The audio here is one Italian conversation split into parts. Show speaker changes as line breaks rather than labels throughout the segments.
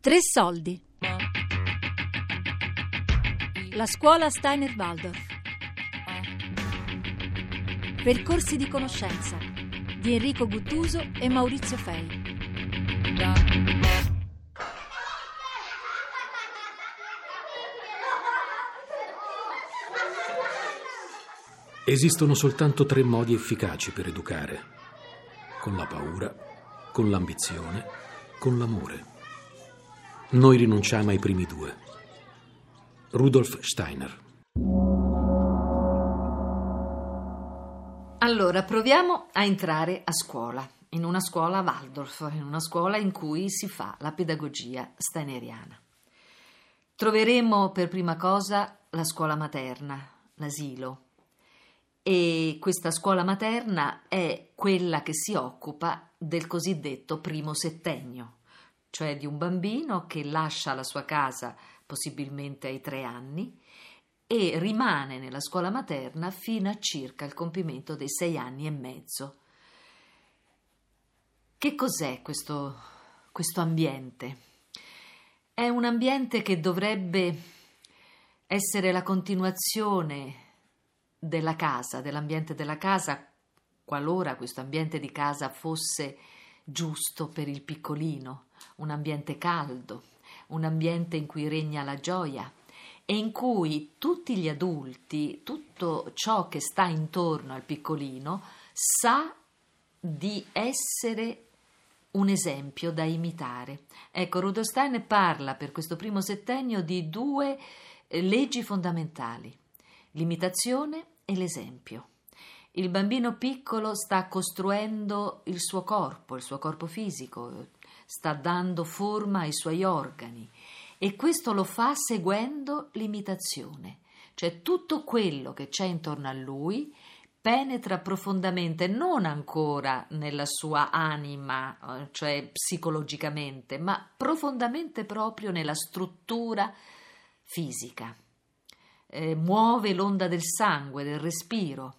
Tre soldi. La scuola Steiner Waldorf. Percorsi di conoscenza di Enrico Guttuso e Maurizio Fei.
Esistono soltanto tre modi efficaci per educare. Con la paura, con l'ambizione, con l'amore. Noi rinunciamo ai primi due. Rudolf Steiner.
Allora, proviamo a entrare a scuola, in una scuola Waldorf, in una scuola in cui si fa la pedagogia steineriana. Troveremo per prima cosa la scuola materna, l'asilo, e questa scuola materna è quella che si occupa del cosiddetto primo settennio, cioè di un bambino che lascia la sua casa possibilmente ai tre anni e rimane nella scuola materna fino a circa il compimento dei sei anni e mezzo. Che cos'è questo, questo ambiente? È un ambiente che dovrebbe essere la continuazione della casa, dell'ambiente della casa, qualora questo ambiente di casa fosse giusto per il piccolino, un ambiente caldo, un ambiente in cui regna la gioia e in cui tutti gli adulti, tutto ciò che sta intorno al piccolino, sa di essere un esempio da imitare. Ecco, Rudolf Stein parla per questo primo settennio di due eh, leggi fondamentali l'imitazione e l'esempio. Il bambino piccolo sta costruendo il suo corpo, il suo corpo fisico, sta dando forma ai suoi organi e questo lo fa seguendo l'imitazione, cioè tutto quello che c'è intorno a lui penetra profondamente non ancora nella sua anima, cioè psicologicamente, ma profondamente proprio nella struttura fisica eh, muove l'onda del sangue, del respiro.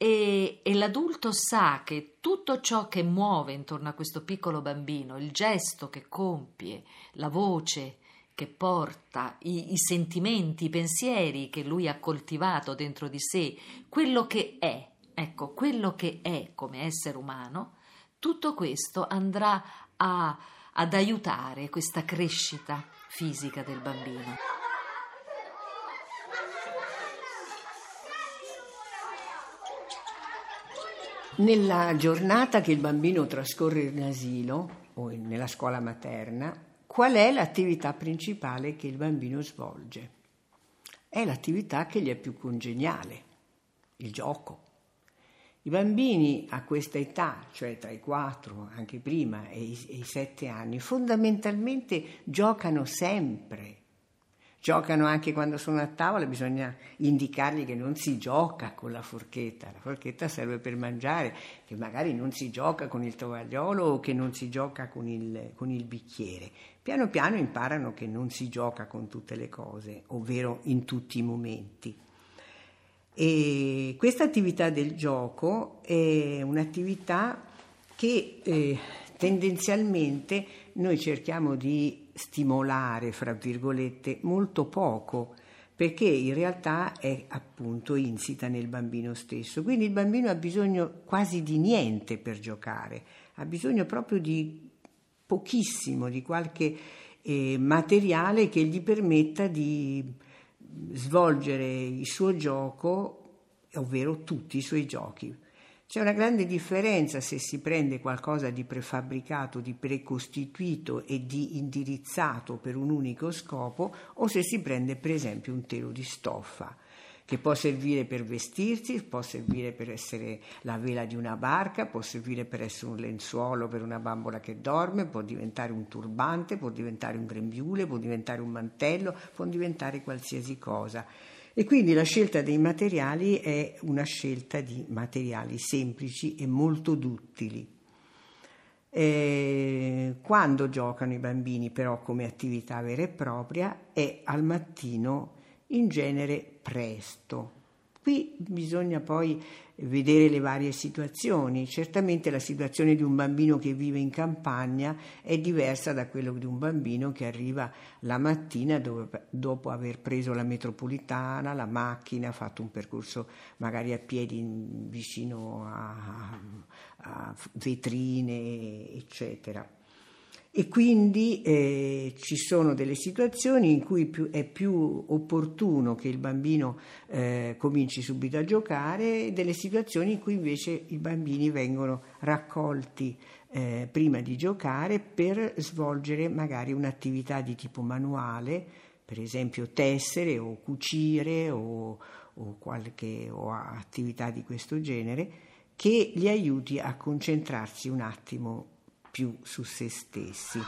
E, e, l'adulto sa che tutto ciò che muove intorno a questo piccolo bambino, il gesto che compie, la voce che porta, i, i sentimenti, i pensieri che lui ha coltivato dentro di sé, quello che è, ecco, quello che è come essere umano, tutto questo andrà a, ad aiutare questa crescita fisica del bambino.
Nella giornata che il bambino trascorre in asilo o nella scuola materna, qual è l'attività principale che il bambino svolge? È l'attività che gli è più congeniale, il gioco. I bambini a questa età, cioè tra i 4, anche prima, e i, e i 7 anni, fondamentalmente giocano sempre Giocano anche quando sono a tavola, bisogna indicargli che non si gioca con la forchetta, la forchetta serve per mangiare, che magari non si gioca con il tovagliolo o che non si gioca con il, con il bicchiere. Piano piano imparano che non si gioca con tutte le cose, ovvero in tutti i momenti. E questa attività del gioco è un'attività che eh, tendenzialmente noi cerchiamo di stimolare, fra virgolette, molto poco, perché in realtà è appunto insita nel bambino stesso. Quindi il bambino ha bisogno quasi di niente per giocare, ha bisogno proprio di pochissimo, di qualche eh, materiale che gli permetta di svolgere il suo gioco, ovvero tutti i suoi giochi. C'è una grande differenza se si prende qualcosa di prefabbricato, di precostituito e di indirizzato per un unico scopo o se si prende per esempio un telo di stoffa che può servire per vestirsi, può servire per essere la vela di una barca, può servire per essere un lenzuolo per una bambola che dorme, può diventare un turbante, può diventare un grembiule, può diventare un mantello, può diventare qualsiasi cosa. E quindi la scelta dei materiali è una scelta di materiali semplici e molto duttili. Eh, quando giocano i bambini però come attività vera e propria è al mattino in genere presto. Qui bisogna poi vedere le varie situazioni. Certamente la situazione di un bambino che vive in campagna è diversa da quella di un bambino che arriva la mattina dove, dopo aver preso la metropolitana, la macchina, fatto un percorso magari a piedi vicino a, a vetrine, eccetera. E quindi eh, ci sono delle situazioni in cui più, è più opportuno che il bambino eh, cominci subito a giocare e delle situazioni in cui invece i bambini vengono raccolti eh, prima di giocare per svolgere magari un'attività di tipo manuale, per esempio tessere o cucire o, o, qualche, o attività di questo genere, che li aiuti a concentrarsi un attimo più su se stessi.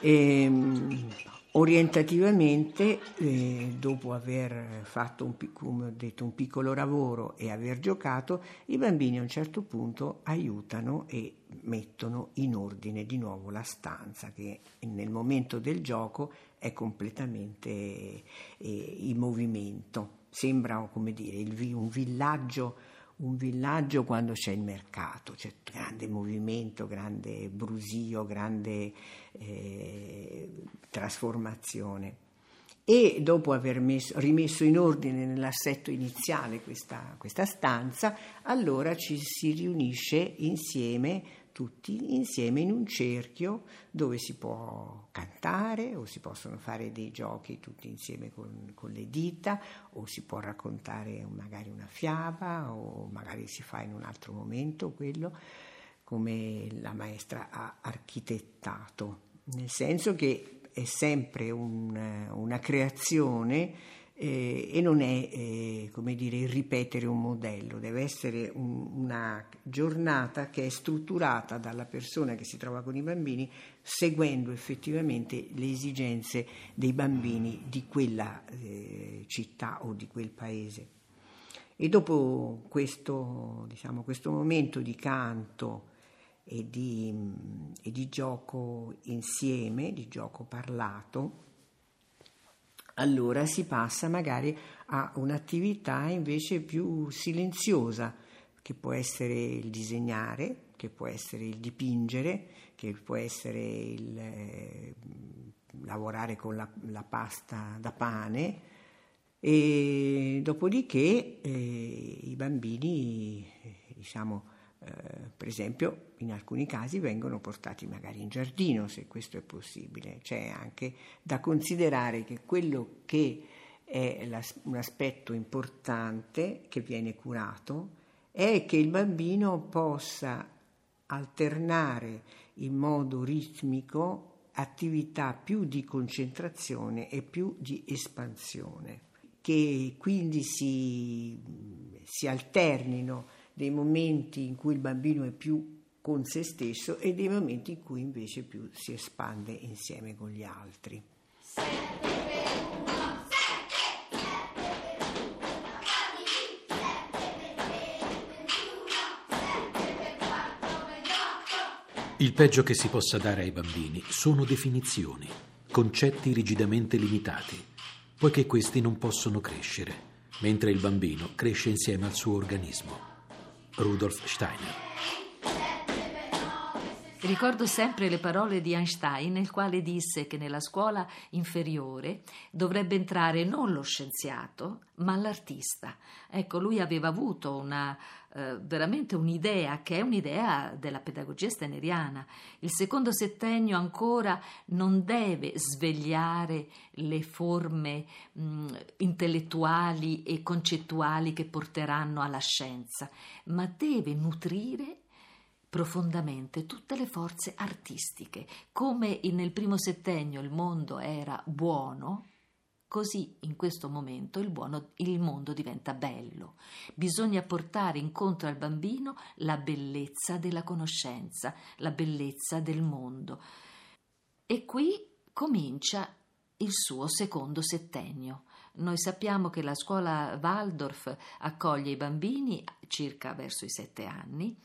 E, ehm, orientativamente, eh, dopo aver fatto un, come ho detto, un piccolo lavoro e aver giocato, i bambini a un certo punto aiutano e mettono in ordine di nuovo la stanza che nel momento del gioco è completamente eh, in movimento. Sembra come dire, il, un, villaggio, un villaggio quando c'è il mercato, c'è grande movimento, grande brusio, grande eh, trasformazione. E dopo aver messo, rimesso in ordine nell'assetto iniziale questa, questa stanza, allora ci si riunisce insieme tutti insieme in un cerchio dove si può cantare o si possono fare dei giochi tutti insieme con, con le dita o si può raccontare magari una fiaba o magari si fa in un altro momento quello come la maestra ha architettato, nel senso che è sempre un, una creazione eh, e non è eh, come dire ripetere un modello, deve essere un, una giornata che è strutturata dalla persona che si trova con i bambini seguendo effettivamente le esigenze dei bambini di quella eh, città o di quel paese. E dopo questo, diciamo, questo momento di canto e di, e di gioco insieme, di gioco parlato, allora si passa magari a un'attività invece più silenziosa, che può essere il disegnare, che può essere il dipingere, che può essere il eh, lavorare con la, la, pasta da pane. E dopodiché eh, i bambini, diciamo, eh, per esempio, in alcuni casi vengono portati magari in giardino, se questo è possibile. C'è anche da considerare che quello che è la, un aspetto importante che viene curato è che il bambino possa alternare in modo ritmico attività più di concentrazione e più di espansione, che quindi si, si alternino dei momenti in cui il bambino è più con se stesso e dei momenti in cui invece più si espande insieme con gli altri.
Il peggio che si possa dare ai bambini sono definizioni, concetti rigidamente limitati, poiché questi non possono crescere, mentre il bambino cresce insieme al suo organismo. Rudolf Steiner.
Ricordo sempre le parole di Einstein nel quale disse che nella scuola inferiore dovrebbe entrare non lo scienziato, ma l'artista. Ecco, lui aveva avuto una, eh, veramente un'idea che è un'idea della pedagogia steneriana. Il secondo settennio ancora non deve svegliare le forme mh, intellettuali e concettuali che porteranno alla scienza, ma deve nutrire profondamente tutte le forze artistiche. Come nel primo settennio il mondo era buono, così in questo momento il, buono, il mondo diventa bello. Bisogna portare incontro al bambino la bellezza della conoscenza, la bellezza del mondo. E qui comincia il suo secondo settennio. Noi sappiamo che la scuola Waldorf accoglie i bambini circa verso i sette anni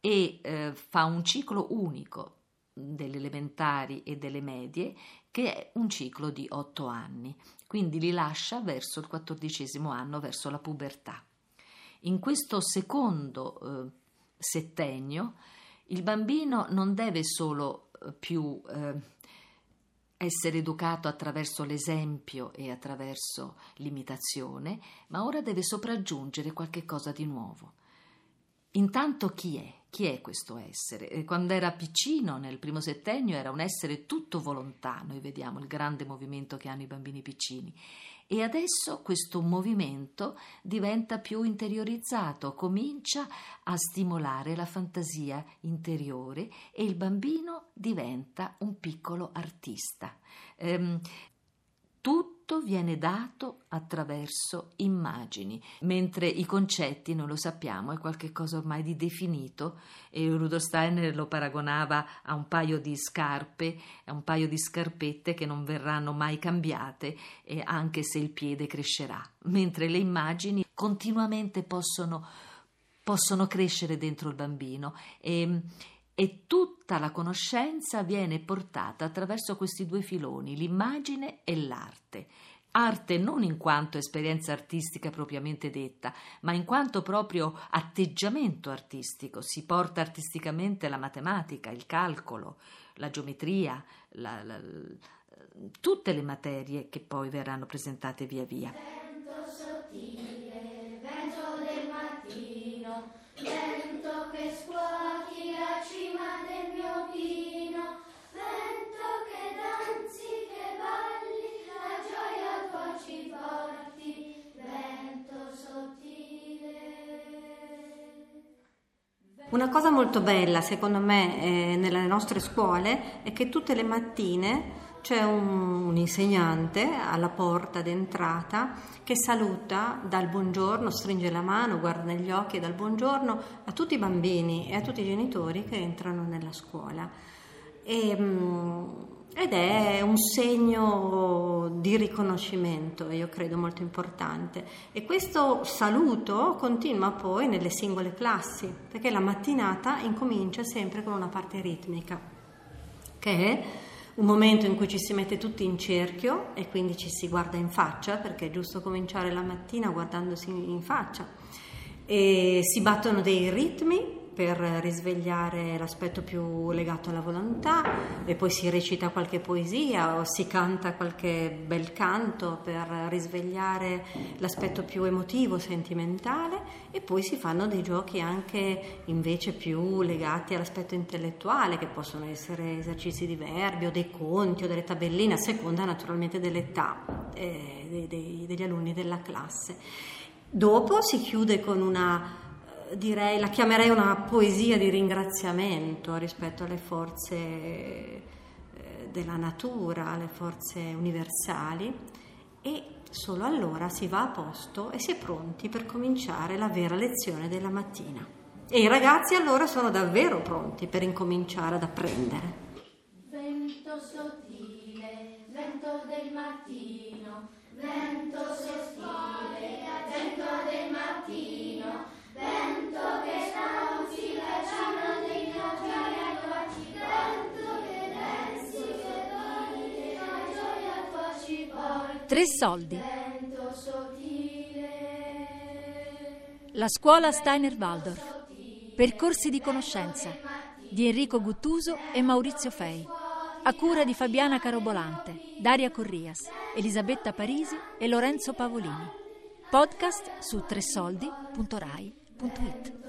e eh, fa un ciclo unico delle elementari e delle medie, che è un ciclo di otto anni, quindi li lascia verso il quattordicesimo anno, verso la pubertà. In questo secondo eh, settennio il bambino non deve solo eh, più eh, essere educato attraverso l'esempio e attraverso l'imitazione, ma ora deve sopraggiungere qualche cosa di nuovo. Intanto chi è? Chi è questo essere? Eh, quando era piccino, nel primo settennio, era un essere tutto volontà, noi vediamo il grande movimento che hanno i bambini piccini. E adesso questo movimento diventa più interiorizzato, comincia a stimolare la fantasia interiore e il bambino diventa un piccolo artista. Ehm, tutto viene dato attraverso immagini, mentre i concetti, non lo sappiamo, è qualcosa ormai di definito e Rudolf Steiner lo paragonava a un paio di scarpe, a un paio di scarpette che non verranno mai cambiate eh, anche se il piede crescerà, mentre le immagini continuamente possono, possono crescere dentro il bambino. E, e tutta la conoscenza viene portata attraverso questi due filoni, l'immagine e l'arte. Arte non in quanto esperienza artistica propriamente detta, ma in quanto proprio atteggiamento artistico. Si porta artisticamente la matematica, il calcolo, la geometria, la, la, tutte le materie che poi verranno presentate via via. Vento sottile, vento del mattino, vento che scuoti ci porti, vento sottile.
Una cosa molto bella, secondo me, eh, nelle nostre scuole è che tutte le mattine c'è un, un, insegnante alla porta d'entrata che saluta dal buongiorno, stringe la mano, guarda negli occhi e dal buongiorno a tutti i bambini e a tutti i genitori che entrano nella scuola. E, mm, ed è un segno di riconoscimento, io credo molto importante. E questo saluto continua poi nelle singole classi, perché la mattinata incomincia sempre con una parte ritmica, che è un momento in cui ci si mette tutti in cerchio e quindi ci si guarda in faccia, perché è giusto cominciare la mattina guardandosi in faccia. E si battono dei ritmi per risvegliare l'aspetto più legato alla volontà e poi si recita qualche poesia o si canta qualche bel canto per risvegliare l'aspetto più emotivo, sentimentale e poi si fanno dei giochi anche invece più legati all'aspetto intellettuale che possono essere esercizi di verbi o dei conti o delle tabelline a seconda naturalmente dell'età eh, dei, dei, degli alunni della classe. Dopo si chiude con una direi, la chiamerei una poesia di ringraziamento rispetto alle forze eh, della natura, alle forze universali e solo allora si va a posto e si è pronti per cominciare la vera lezione della mattina. E i ragazzi allora sono davvero pronti per incominciare ad apprendere. Vento sottile, vento del mattino, vento
Tre soldi. La scuola Steiner Waldorf. Percorsi di conoscenza di Enrico Guttuso e Maurizio Fei. A cura di Fabiana Carobolante, Daria Corrias, Elisabetta Parisi e Lorenzo Pavolini. Podcast su tresoldi.rai.it